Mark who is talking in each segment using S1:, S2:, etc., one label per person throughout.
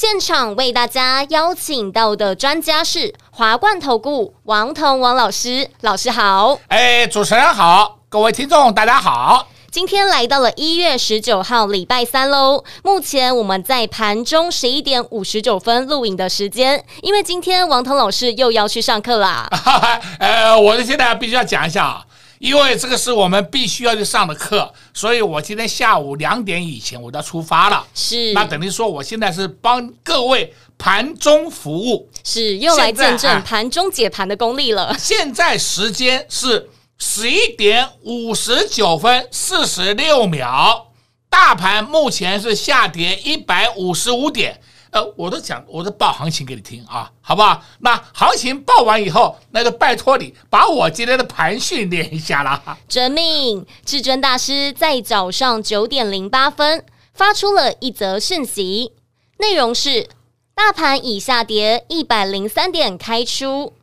S1: 现场为大家邀请到的专家是华冠投顾王彤王老师，老师好。
S2: 哎，主持人好，各位听众大家好。
S1: 今天来到了一月十九号礼拜三喽。目前我们在盘中十一点五十九分录影的时间，因为今天王腾老师又要去上课啦。
S2: 呃，我现在必须要讲一下啊。因为这个是我们必须要去上的课，所以我今天下午两点以前我就要出发了。
S1: 是，
S2: 那等于说我现在是帮各位盘中服务，
S1: 是又来见证盘中解盘的功力了。
S2: 现在时间是十一点五十九分四十六秒，大盘目前是下跌一百五十五点。呃，我都讲，我都报行情给你听啊，好不好？那行情报完以后，那就拜托你把我今天的盘训练一下啦。
S1: 遵命，至尊大师在早上九点零八分发出了一则讯息，内容是：大盘已下跌一百零三点开出，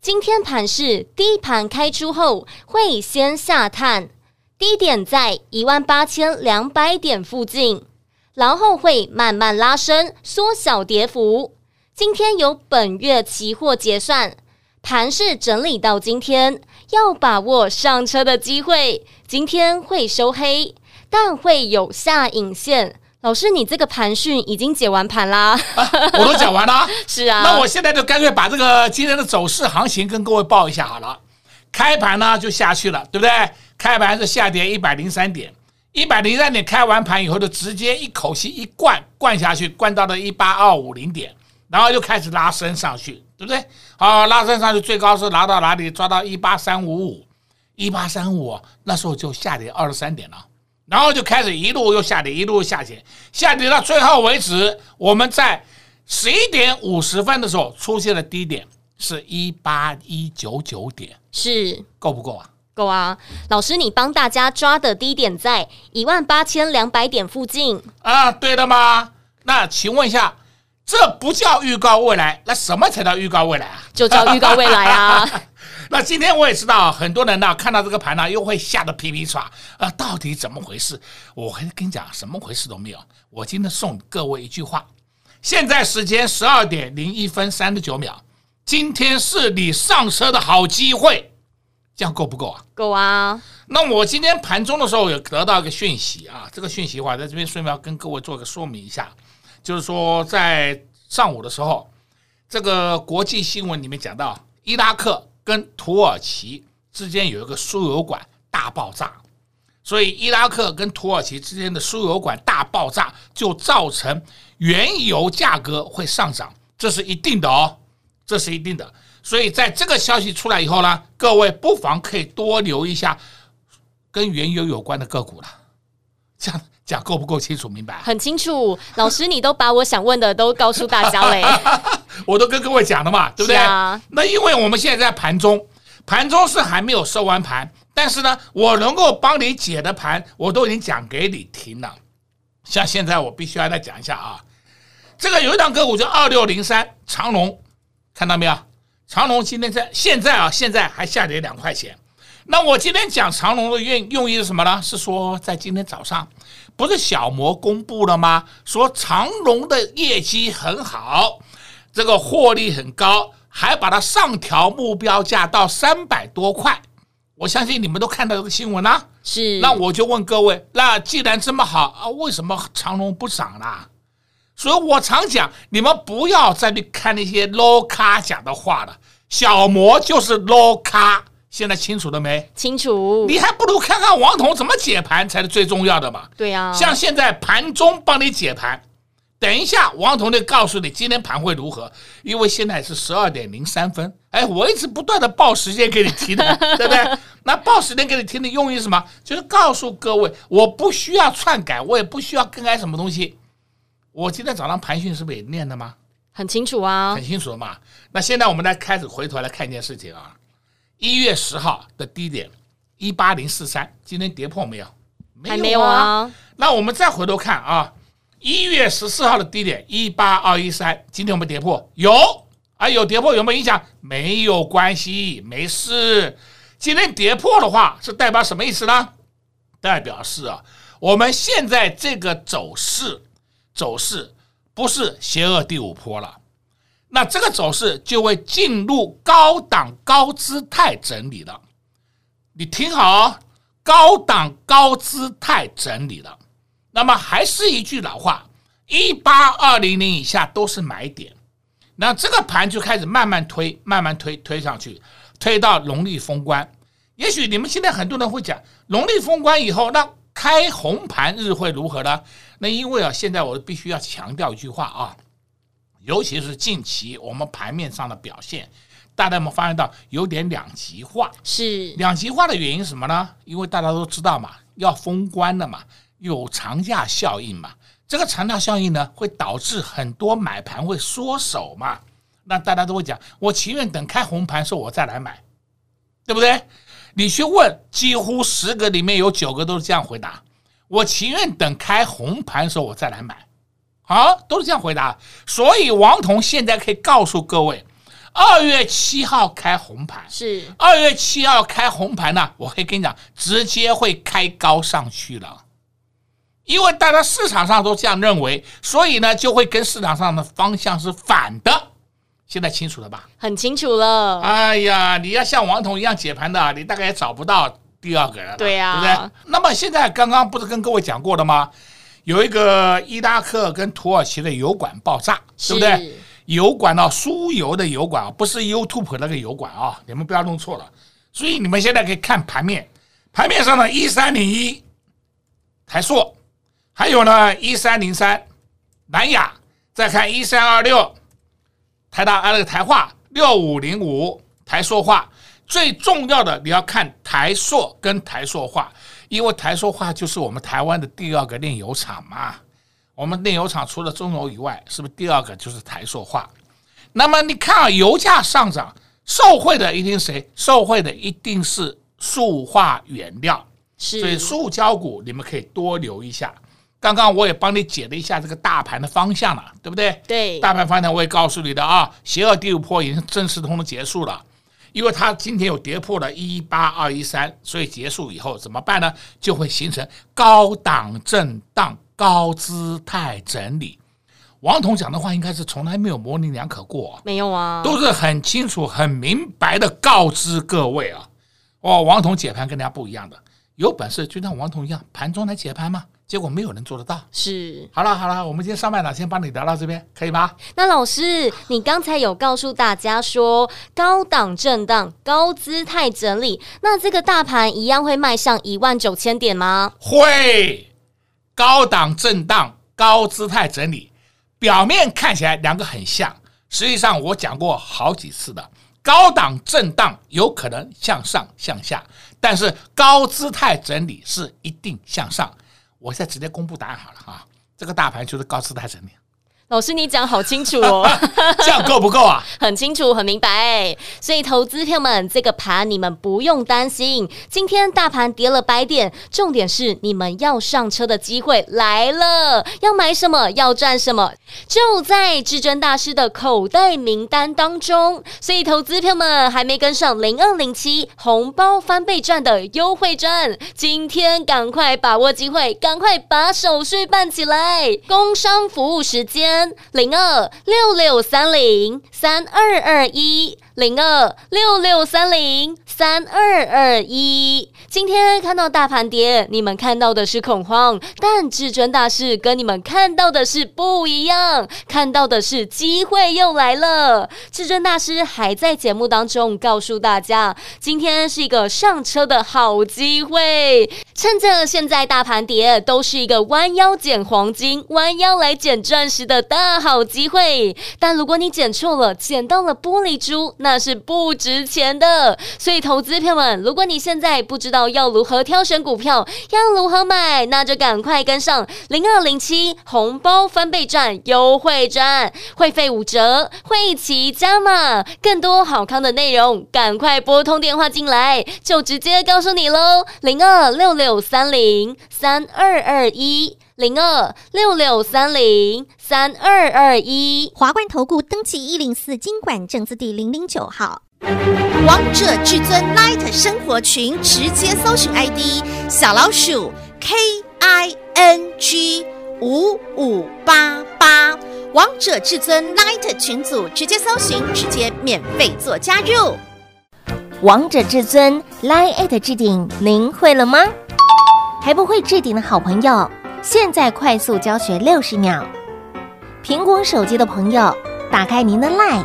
S1: 今天盘是低盘开出后会先下探，低点在一万八千两百点附近。然后会慢慢拉升，缩小跌幅。今天有本月期货结算，盘市整理到今天，要把握上车的机会。今天会收黑，但会有下影线。老师，你这个盘讯已经解完盘啦？
S2: 啊，我都讲完啦。
S1: 是啊，
S2: 那我现在就干脆把这个今天的走势行情跟各位报一下好了。开盘呢就下去了，对不对？开盘是下跌一百零三点。一百零三点开完盘以后，就直接一口气一灌灌下去，灌到了一八二五零点，然后就开始拉升上去，对不对？好，拉升上去，最高是拿到哪里？抓到一八三五五，一八三五，那时候就下跌二十三点了，然后就开始一路又下跌，一路下跌，下跌到最后为止，我们在十一点五十分的时候出现了低点，是一八一九九点，
S1: 是
S2: 够不够啊？
S1: 够啊，老师，你帮大家抓的低点在一万八千两百点附近
S2: 啊，对的吗？那请问一下，这不叫预告未来，那什么才叫预告未来啊？
S1: 就叫预告未来啊。
S2: 那今天我也知道，很多人呢看到这个盘呢，又会吓得皮皮剉啊，到底怎么回事？我还跟你讲，什么回事都没有。我今天送各位一句话：现在时间十二点零一分三十九秒，今天是你上车的好机会。这样够不够啊？
S1: 够啊！
S2: 那我今天盘中的时候有得到一个讯息啊，这个讯息的话，在这边顺便要跟各位做个说明一下，就是说在上午的时候，这个国际新闻里面讲到，伊拉克跟土耳其之间有一个输油管大爆炸，所以伊拉克跟土耳其之间的输油管大爆炸，就造成原油价格会上涨，这是一定的哦，这是一定的。所以在这个消息出来以后呢，各位不妨可以多留意一下跟原油有关的个股了。这样讲够不够清楚明白？
S1: 很清楚，老师你都把我想问的都告诉大家了。
S2: 我都跟各位讲了嘛，对不对？
S1: 啊、
S2: 那因为我们现在在盘中，盘中是还没有收完盘，但是呢，我能够帮你解的盘，我都已经讲给你听了。像现在我必须要再讲一下啊，这个有一档个股叫二六零三长龙，看到没有？长隆今天在现在啊，现在还下跌两块钱。那我今天讲长隆的用用意是什么呢？是说在今天早上，不是小摩公布了吗？说长隆的业绩很好，这个获利很高，还把它上调目标价到三百多块。我相信你们都看到这个新闻啦。
S1: 是。
S2: 那我就问各位，那既然这么好啊，为什么长隆不涨啦？所以我常讲，你们不要再去看那些 low 咖讲的话了。小魔就是 low 咖，现在清楚了没？
S1: 清楚。
S2: 你还不如看看王彤怎么解盘才是最重要的嘛。
S1: 对呀、啊。
S2: 像现在盘中帮你解盘，等一下王彤就告诉你今天盘会如何，因为现在是十二点零三分。哎，我一直不断的报时间给你听的，对不对？那报时间给你听的用意是什么？就是告诉各位，我不需要篡改，我也不需要更改什么东西。我今天早上盘讯是不是也念的吗？
S1: 很清楚啊，
S2: 很清楚嘛。那现在我们来开始回头来看一件事情啊，一月十号的低点一八零四三，今天跌破没有？没有啊。
S1: 还没有啊。
S2: 那我们再回头看啊，一月十四号的低点一八二一三，今天我们跌破有啊，有跌破有没有影响？没有关系，没事。今天跌破的话，是代表什么意思呢？代表是啊，我们现在这个走势走势不是邪恶第五波了，那这个走势就会进入高档高姿态整理了。你听好，高档高姿态整理了。那么还是一句老话，一八二零零以下都是买点。那这个盘就开始慢慢推，慢慢推推上去，推到农历封关。也许你们现在很多人会讲，农历封关以后，那开红盘日会如何呢？那因为啊，现在我必须要强调一句话啊，尤其是近期我们盘面上的表现，大家有没有发现到有点两极化？
S1: 是
S2: 两极化的原因是什么呢？因为大家都知道嘛，要封关了嘛，有长假效应嘛，这个长假效应呢，会导致很多买盘会缩手嘛。那大家都会讲，我情愿等开红盘时候我再来买，对不对？你去问，几乎十个里面有九个都是这样回答：我情愿等开红盘的时候我再来买。好，都是这样回答。所以王彤现在可以告诉各位，二月七号开红盘
S1: 是
S2: 二月七号开红盘呢，我可以跟你讲，直接会开高上去了，因为大家市场上都这样认为，所以呢就会跟市场上的方向是反的。现在清楚了吧？
S1: 很清楚了。
S2: 哎呀，你要像王彤一样解盘的，你大概也找不到第二个人了，
S1: 对呀、啊，
S2: 对不对？那么现在刚刚不是跟各位讲过了吗？有一个伊拉克跟土耳其的油管爆炸，对不对？油管啊，输油的油管啊，不是 YouTube 那个油管啊，你们不要弄错了。所以你们现在可以看盘面，盘面上呢一三零一台硕，还有呢一三零三南亚，再看一三二六。台大那个台化六五零五台硕化，最重要的你要看台塑跟台塑化，因为台塑化就是我们台湾的第二个炼油厂嘛。我们炼油厂除了中油以外，是不是第二个就是台塑化？那么你看啊，油价上涨，受惠的一定是谁？受惠的一定是塑化原料，所以塑胶股你们可以多留一下。刚刚我也帮你解了一下这个大盘的方向了，对不对？
S1: 对，
S2: 大盘方向我也告诉你的啊，邪恶第五波已经正式通的结束了，因为它今天有跌破了一八二一三，所以结束以后怎么办呢？就会形成高档震荡、高姿态整理。王彤讲的话应该是从来没有模棱两可过，
S1: 没有啊，
S2: 都是很清楚、很明白的告知各位啊。哦，王彤解盘跟人家不一样的，有本事就像王彤一样盘中来解盘吗？结果没有人做得到。是，好了好了，我们今天上半场先帮你聊到这边，可以吗？
S1: 那老师，你刚才有告诉大家说高档震荡、高姿态整理，那这个大盘一样会迈向一万九千点吗？
S2: 会，高档震荡、高姿态整理，表面看起来两个很像，实际上我讲过好几次的，高档震荡有可能向上向下，但是高姿态整理是一定向上。我现在直接公布答案好了哈，这个大盘就是高姿态整理。
S1: 老师，你讲好清楚哦，
S2: 这样够不够啊？
S1: 很清楚，很明白。所以，投资票们，这个盘你们不用担心。今天大盘跌了百点，重点是你们要上车的机会来了。要买什么？要赚什么？就在至尊大师的口袋名单当中。所以，投资票们还没跟上零二零七红包翻倍赚的优惠赚，今天赶快把握机会，赶快把手续办起来。工商服务时间。零二六六三零三二二一，零二六六三零三二二一。今天看到大盘跌，你们看到的是恐慌，但至尊大师跟你们看到的是不一样，看到的是机会又来了。至尊大师还在节目当中告诉大家，今天是一个上车的好机会，趁着现在大盘跌，都是一个弯腰捡黄金、弯腰来捡钻石的大好机会。但如果你捡错了，捡到了玻璃珠，那是不值钱的。所以投资朋友们，如果你现在不知道要如何挑选股票，要如何买，那就赶快跟上零二零七红包翻倍赚优惠赚，会费五折，会期加码，更多好康的内容，赶快拨通电话进来，就直接告诉你喽，零二六六三零三二二一。零二六六三零三二二一，
S3: 华冠投顾登记一零四金管证字第零零九号。王者至尊 Light 生活群，直接搜寻 ID 小老鼠 K I N G 五五八八。王者至尊 Light 群组，直接搜寻，直接免费做加入。
S4: 王者至尊 Light 置顶，您会了吗？还不会置顶的好朋友。现在快速教学六十秒，苹果手机的朋友，打开您的 LINE，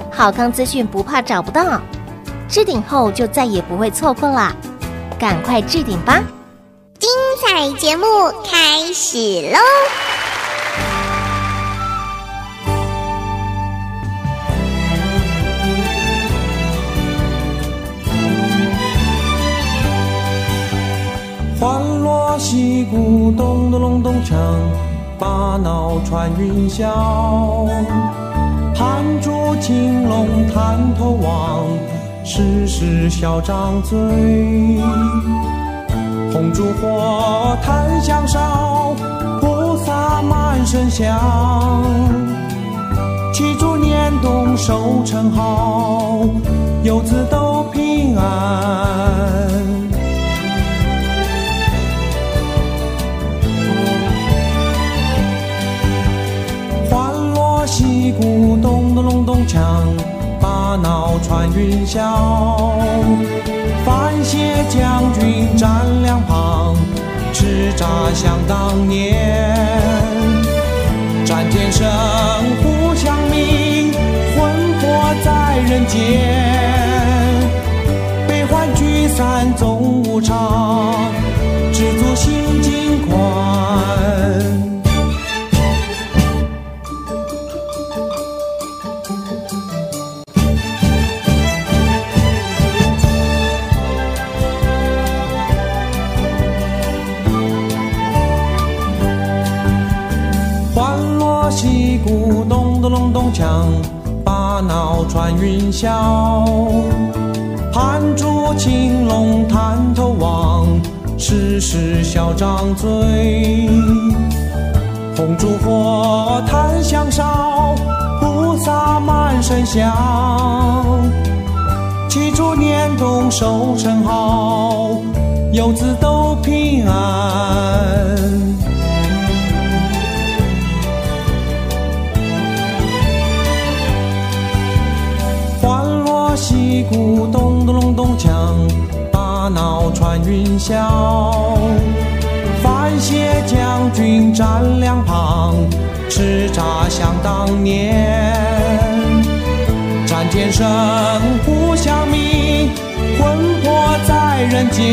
S4: 好康资讯不怕找不到，置顶后就再也不会错过了！赶快置顶吧！
S3: 精彩节目开始喽！
S5: 欢锣戏鼓，咚咚隆咚锵，把脑穿云霄。盘珠青龙探头望，时时笑张嘴。红烛火，檀香烧，菩萨满身香。祈祝年冬收成好，游子都平安。枪，把脑穿云霄。番谢将军站两旁，叱咤想当年。战天生，互相命，魂魄在人间。悲欢聚散总无常，知足心境宽。穿云霄，盘珠青龙探头望，时时笑张嘴。红烛火，檀香烧，菩萨满身香。祈祝年冬收成好，游子都平安。鼓咚咚隆咚锵，大脑穿云霄。番谢将军站两旁，叱咤想当年。战天生，互相命，魂魄在人间。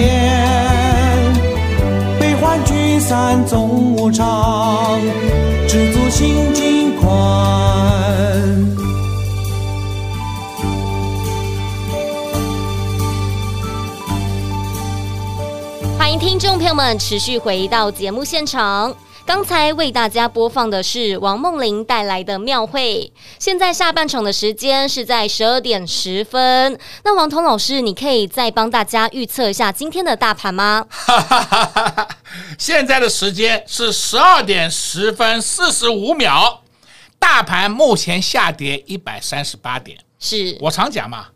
S5: 悲欢聚散总无常，知足心境
S1: 宽。朋友们，持续回到节目现场。刚才为大家播放的是王梦玲带来的庙会。现在下半场的时间是在十二点十分。那王彤老师，你可以再帮大家预测一下今天的大盘吗？
S2: 现在的时间是十二点十分四十五秒，大盘目前下跌一百三十八点。
S1: 是
S2: 我常讲嘛，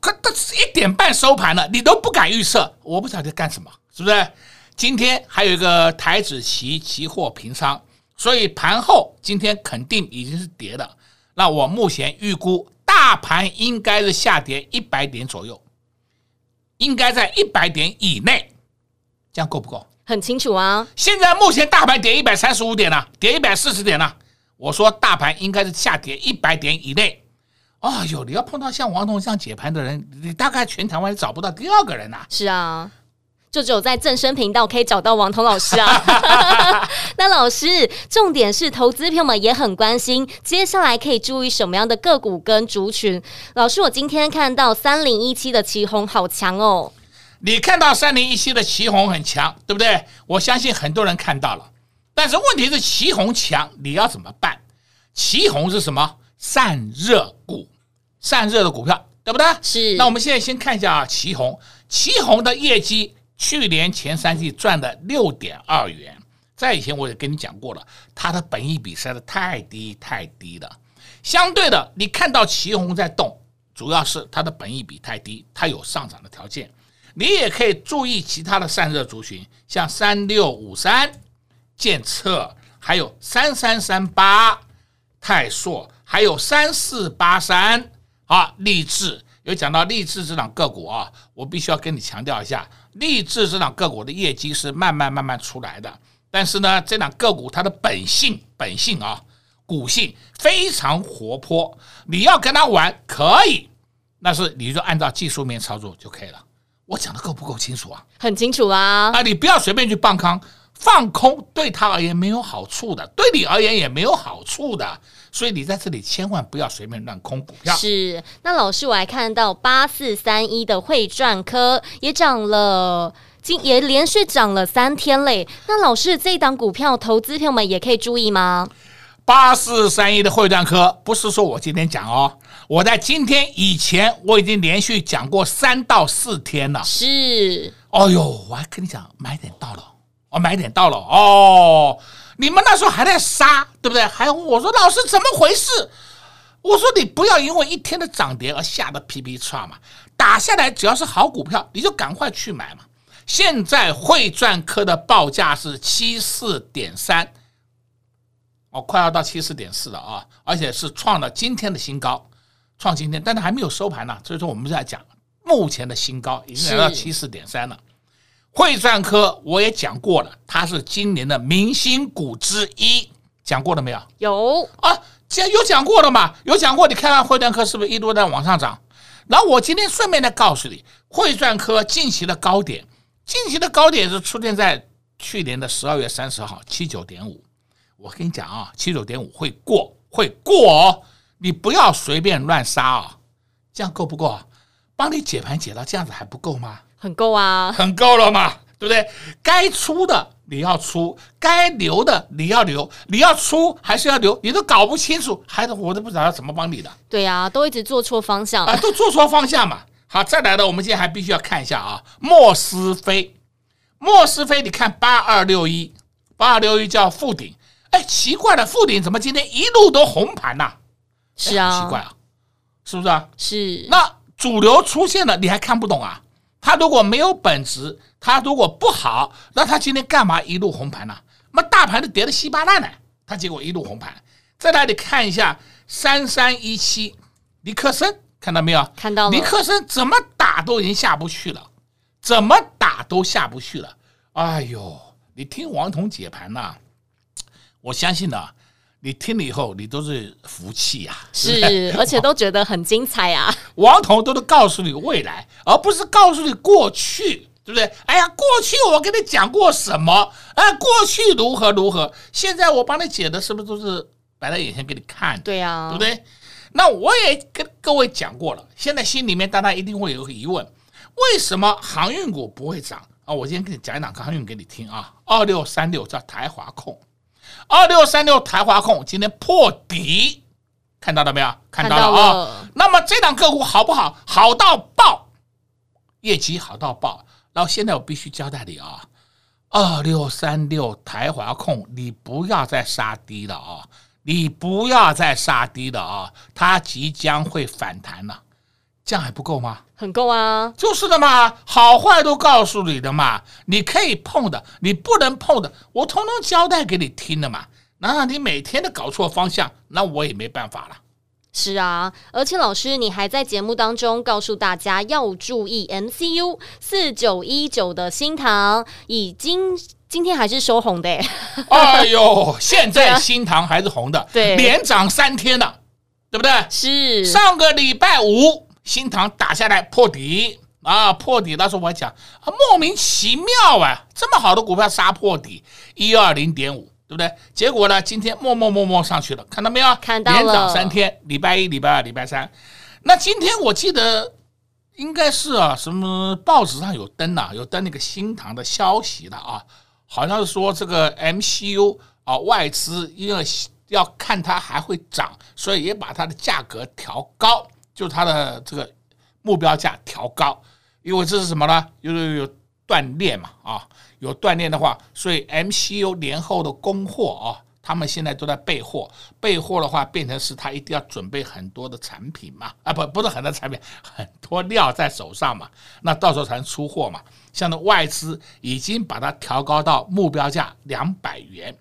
S2: 可都一点半收盘了，你都不敢预测，我不晓得干什么。是不是？今天还有一个台指期期货平仓，所以盘后今天肯定已经是跌的。那我目前预估大盘应该是下跌一百点左右，应该在一百点以内，这样够不够？
S1: 很清楚啊。
S2: 现在目前大盘跌一百三十五点了，跌一百四十点了。我说大盘应该是下跌一百点以内。哦哟，你要碰到像王彤这样解盘的人，你大概全台湾找不到第二个人呐、啊。
S1: 是啊。就只有在正声频道可以找到王彤老师啊。那老师，重点是投资朋友们也很关心，接下来可以注意什么样的个股跟族群？老师，我今天看到三零一七的奇红好强哦。
S2: 你看到三零一七的奇红很强，对不对？我相信很多人看到了，但是问题是奇红强，你要怎么办？奇红是什么？散热股，散热的股票，对不对？
S1: 是。
S2: 那我们现在先看一下啊，奇红，奇红的业绩。去年前三季赚了六点二元，在以前我也跟你讲过了，它的本益比实在是太低太低了。相对的，你看到旗红在动，主要是它的本益比太低，它有上涨的条件。你也可以注意其他的散热族群，像三六五三、健策，还有三三三八、泰硕，还有三四八三啊，力智。有讲到力智这档个股啊，我必须要跟你强调一下。力智这档个股的业绩是慢慢慢慢出来的，但是呢，这档个股它的本性本性啊，股性非常活泼，你要跟它玩可以，但是你就按照技术面操作就可以了。我讲的够不够清楚啊？
S1: 很清楚啊！
S2: 啊，你不要随便去放空，放空对他而言没有好处的，对你而言也没有好处的。所以你在这里千万不要随便乱空股票。
S1: 是，那老师我还看到八四三一的汇赚科也涨了，今也连续涨了三天嘞。那老师这档股票投资朋友们也可以注意吗？
S2: 八四三一的汇赚科不是说我今天讲哦，我在今天以前我已经连续讲过三到四天了。
S1: 是，
S2: 哦哟，我还跟你讲买点到了，哦买点到了哦。你们那时候还在杀，对不对？还有我说老师怎么回事？我说你不要因为一天的涨跌而吓得皮皮剉嘛，打下来只要是好股票，你就赶快去买嘛。现在汇赚科的报价是七四点三，哦，快要到七四点四了啊，而且是创了今天的新高，创今天，但是还没有收盘呢。所以说我们在讲目前的新高已经来到七四点三了。汇钻科我也讲过了，它是今年的明星股之一，讲过了没有？
S1: 有
S2: 啊，既然有讲过了嘛，有讲过，你看看汇钻科是不是一路在往上涨？然后我今天顺便再告诉你，汇钻科近期的高点，近期的高点是出现在去年的十二月三十号七九点五。我跟你讲啊，七九点五会过，会过哦，你不要随便乱杀啊，这样够不够啊？帮你解盘解到这样子还不够吗？
S1: 很够啊，
S2: 很够了嘛，对不对？该出的你要出，该留的你要留，你要出还是要留，你都搞不清楚，还是我都不知道要怎么帮你的。
S1: 对呀、啊，都一直做错方向
S2: 啊，都做错方向嘛。好，再来的，我们今天还必须要看一下啊，莫斯菲，莫斯菲，你看八二六一，八二六一叫富鼎，哎，奇怪了，富鼎怎么今天一路都红盘呐？
S1: 是啊，
S2: 奇怪啊，是不是啊？
S1: 是。
S2: 那主流出现了，你还看不懂啊？他如果没有本质，他如果不好，那他今天干嘛一路红盘呢？那大盘都跌得稀巴烂呢，他结果一路红盘。在那里看一下三三一七，尼克森看到没有？
S1: 看到了。
S2: 尼克森怎么打都已经下不去了，怎么打都下不去了。哎呦，你听王彤解盘呐，我相信呢。你听了以后，你都是福气呀、啊，
S1: 是，是 而且都觉得很精彩啊。
S2: 王彤都是告诉你未来，而不是告诉你过去，对不对？哎呀，过去我跟你讲过什么？哎，过去如何如何？现在我帮你解的是不是都是摆在眼前给你看？
S1: 对呀、啊，
S2: 对不对？那我也跟各位讲过了，现在心里面大家一定会有个疑问：为什么航运股不会涨啊？我今天给你讲一档航运给你听啊，二六三六叫台华控。二六三六台华控今天破底，看到了没有？看到了啊、哦。那么这档个股好不好？好到爆，业绩好到爆。然后现在我必须交代你啊，二六三六台华控，你不要再杀低了啊！你不要再杀低了啊！它即将会反弹了。这样还不够吗？
S1: 很够啊，
S2: 就是的嘛，好坏都告诉你的嘛，你可以碰的，你不能碰的，我通通交代给你听的嘛。那你每天都搞错方向，那我也没办法了。
S1: 是啊，而且老师，你还在节目当中告诉大家要注意 MCU 四九一九的新塘已经今天还是收红的，
S2: 哎呦，现在新塘还是红的，
S1: 对，
S2: 连涨三天了，对不对？
S1: 是
S2: 上个礼拜五新塘打下来破底啊，破底，那时候我讲啊，莫名其妙啊，这么好的股票杀破底一二零点五。对不对？结果呢？今天默默默默上去了，看到没有？
S1: 看到了，
S2: 连涨三天，礼拜一、礼拜二、礼拜三。那今天我记得应该是啊，什么报纸上有登啊，有登那个新塘的消息的啊，好像是说这个 MCU 啊，外资因为要看它还会涨，所以也把它的价格调高，就它的这个目标价调高，因为这是什么呢？有有有锻炼嘛啊。有锻炼的话，所以 MCU 年后的供货啊，他们现在都在备货。备货的话，变成是他一定要准备很多的产品嘛，啊不不是很多产品，很多料在手上嘛，那到时候才能出货嘛。像那外资已经把它调高到目标价两百元。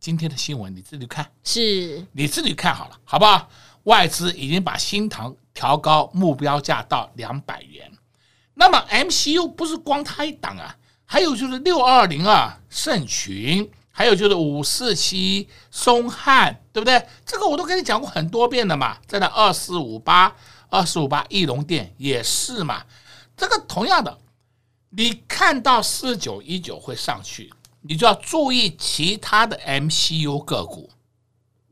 S2: 今天的新闻你自己看，
S1: 是
S2: 你自己看好了，好不好？外资已经把新唐调高目标价到两百元。那么 MCU 不是光它一档啊。还有就是六二零啊，盛群，还有就是五四七松汉，对不对？这个我都跟你讲过很多遍了嘛。在那二四五八，二四五八义隆电也是嘛。这个同样的，你看到四九一九会上去，你就要注意其他的 MCU 个股。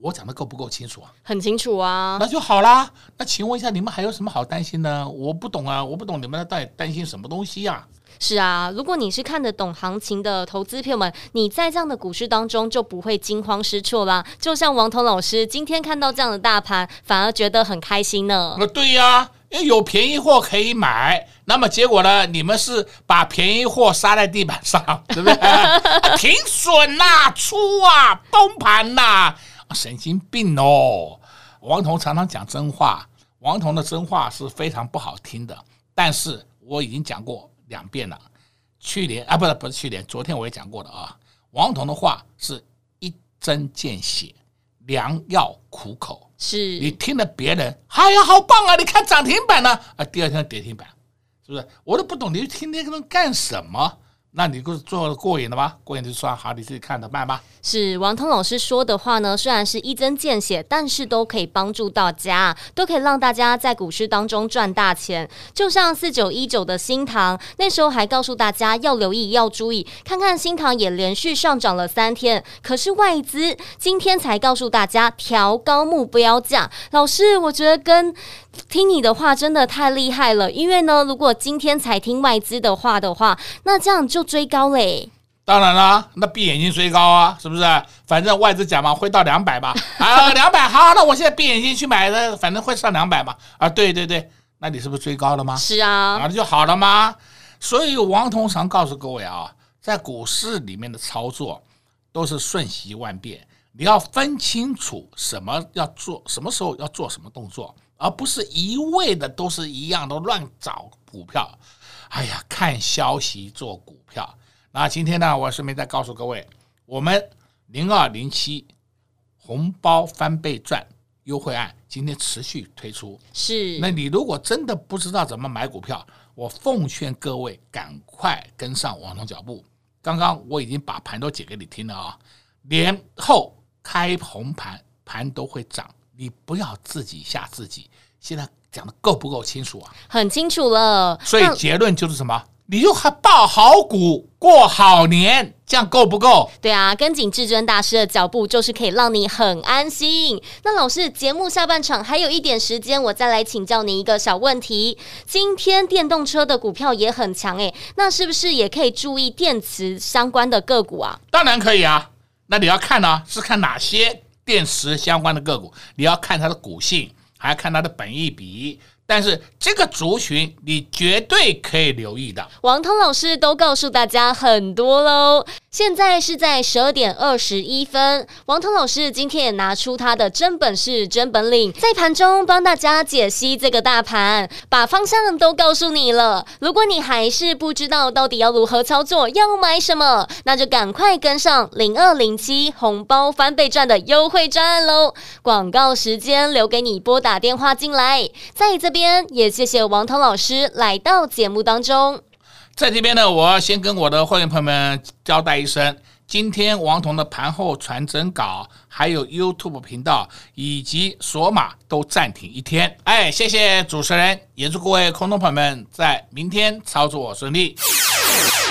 S2: 我讲的够不够清楚啊？
S1: 很清楚啊。
S2: 那就好啦。那请问一下，你们还有什么好担心呢？我不懂啊，我不懂你们到底担心什么东西呀？
S1: 是啊，如果你是看得懂行情的投资朋友们，你在这样的股市当中就不会惊慌失措啦。就像王彤老师今天看到这样的大盘，反而觉得很开心呢。
S2: 那对呀、啊，因为有便宜货可以买。那么结果呢？你们是把便宜货杀在地板上，对不对？停损呐，出啊，崩盘呐，神经病哦！王彤常常讲真话，王彤的真话是非常不好听的，但是我已经讲过。两遍了，去年啊，不是不是去年，昨天我也讲过了啊。王彤的话是一针见血，良药苦口。
S1: 是
S2: 你听了别人，哎呀，好棒啊！你看涨停板呢，啊，第二天跌停板，是不是？我都不懂，你去听那个人干什么？那你不是做的过瘾了吗？过瘾就算好，你自己看着办吧。
S1: 是王通老师说的话呢，虽然是一针见血，但是都可以帮助大家，都可以让大家在股市当中赚大钱。就像四九一九的新唐，那时候还告诉大家要留意、要注意，看看新唐也连续上涨了三天，可是外资今天才告诉大家调高目标价。老师，我觉得跟听你的话真的太厉害了，因为呢，如果今天才听外资的话的话，那这样就追高嘞。
S2: 当然啦，那闭眼睛追高啊，是不是？反正外资讲嘛，会到两百吧。啊，两百好，那我现在闭眼睛去买的，反正会上两百嘛。啊，对对对，那你是不是追高了吗？
S1: 是啊，
S2: 那就好了吗？所以王同常告诉各位啊，在股市里面的操作都是瞬息万变，你要分清楚什么要做，什么时候要做什么动作。而不是一味的都是一样的乱找股票，哎呀，看消息做股票。那今天呢，我顺便再告诉各位，我们零二零七红包翻倍赚优惠案今天持续推出。
S1: 是，
S2: 那你如果真的不知道怎么买股票，我奉劝各位赶快跟上王彤脚步。刚刚我已经把盘都解给你听了啊，年后开红盘，盘都会涨。你不要自己吓自己，现在讲的够不够清楚啊？
S1: 很清楚了。
S2: 所以结论就是什么？你就还抱好股过好年，这样够不够？
S1: 对啊，跟紧至尊大师的脚步，就是可以让你很安心。那老师，节目下半场还有一点时间，我再来请教你一个小问题。今天电动车的股票也很强诶，那是不是也可以注意电池相关的个股啊？
S2: 当然可以啊。那你要看呢、啊，是看哪些？电池相关的个股，你要看它的股性，还要看它的本益比，但是这个族群你绝对可以留意的。
S1: 王涛老师都告诉大家很多喽。现在是在十二点二十一分，王涛老师今天也拿出他的真本事、真本领，在盘中帮大家解析这个大盘，把方向都告诉你了。如果你还是不知道到底要如何操作，要买什么，那就赶快跟上零二零七红包翻倍赚的优惠专案喽。广告时间留给你拨打电话进来，在这边也谢谢王彤老师来到节目当中。
S2: 在这边呢，我要先跟我的会员朋友们交代一声，今天王彤的盘后传真稿，还有 YouTube 频道以及锁码都暂停一天。哎，谢谢主持人，也祝各位空头朋友们在明天操作顺利。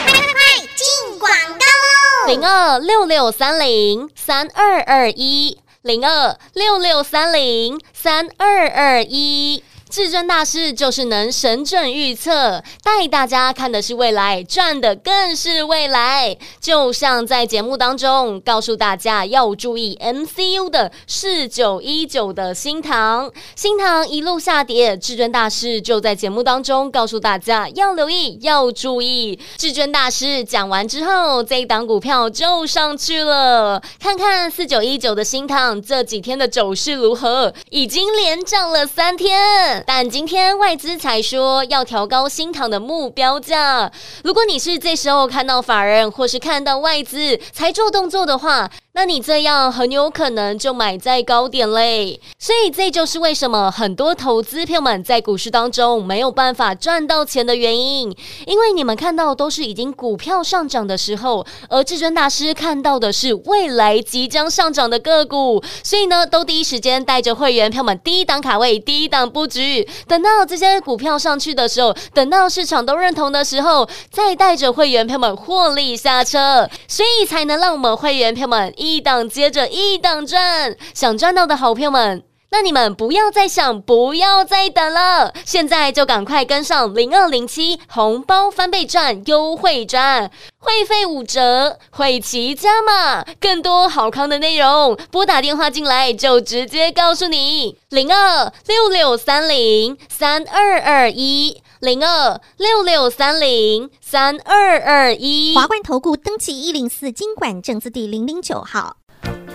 S3: 快快快，进广告喽！
S1: 零二六六三零三二二一，零二六六三零三二二一。至尊大师就是能神准预测，带大家看的是未来，赚的更是未来。就像在节目当中告诉大家要注意 MCU 的四九一九的新唐，新唐一路下跌，至尊大师就在节目当中告诉大家要留意，要注意。至尊大师讲完之后，这一档股票就上去了。看看四九一九的新唐这几天的走势如何？已经连涨了三天。但今天外资才说要调高新塘的目标价。如果你是这时候看到法人或是看到外资才做动作的话，那你这样很有可能就买在高点嘞，所以这就是为什么很多投资朋友们在股市当中没有办法赚到钱的原因，因为你们看到都是已经股票上涨的时候，而至尊大师看到的是未来即将上涨的个股，所以呢，都第一时间带着会员朋友们低档卡位、低档布局，等到这些股票上去的时候，等到市场都认同的时候，再带着会员朋友们获利下车，所以才能让我们会员朋友们。一档接着一档赚，想赚到的好朋友们，那你们不要再想，不要再等了，现在就赶快跟上零二零七红包翻倍赚优惠赚，会费五折，会期加码，更多好康的内容，拨打电话进来就直接告诉你零二六六三零三二二一。零二六六三零三二二一，
S3: 华冠投顾登记一零四经管证字第零零九号，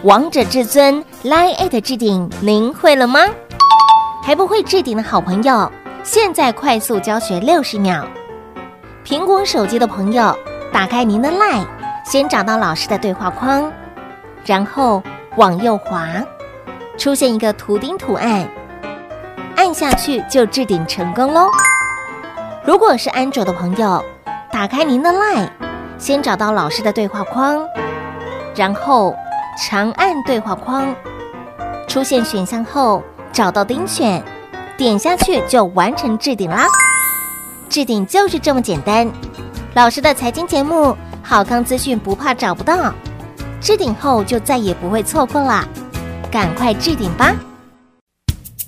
S4: 王者至尊 Line@ 置顶，您会了吗？还不会置顶的好朋友，现在快速教学六十秒。苹果手机的朋友，打开您的 Line，先找到老师的对话框，然后往右滑，出现一个图钉图案，按下去就置顶成功喽。如果是安卓的朋友，打开您的 LINE，先找到老师的对话框，然后长按对话框，出现选项后找到钉选，点下去就完成置顶啦。置顶就是这么简单。老师的财经节目，好康资讯不怕找不到，置顶后就再也不会错过啦，赶快置顶吧。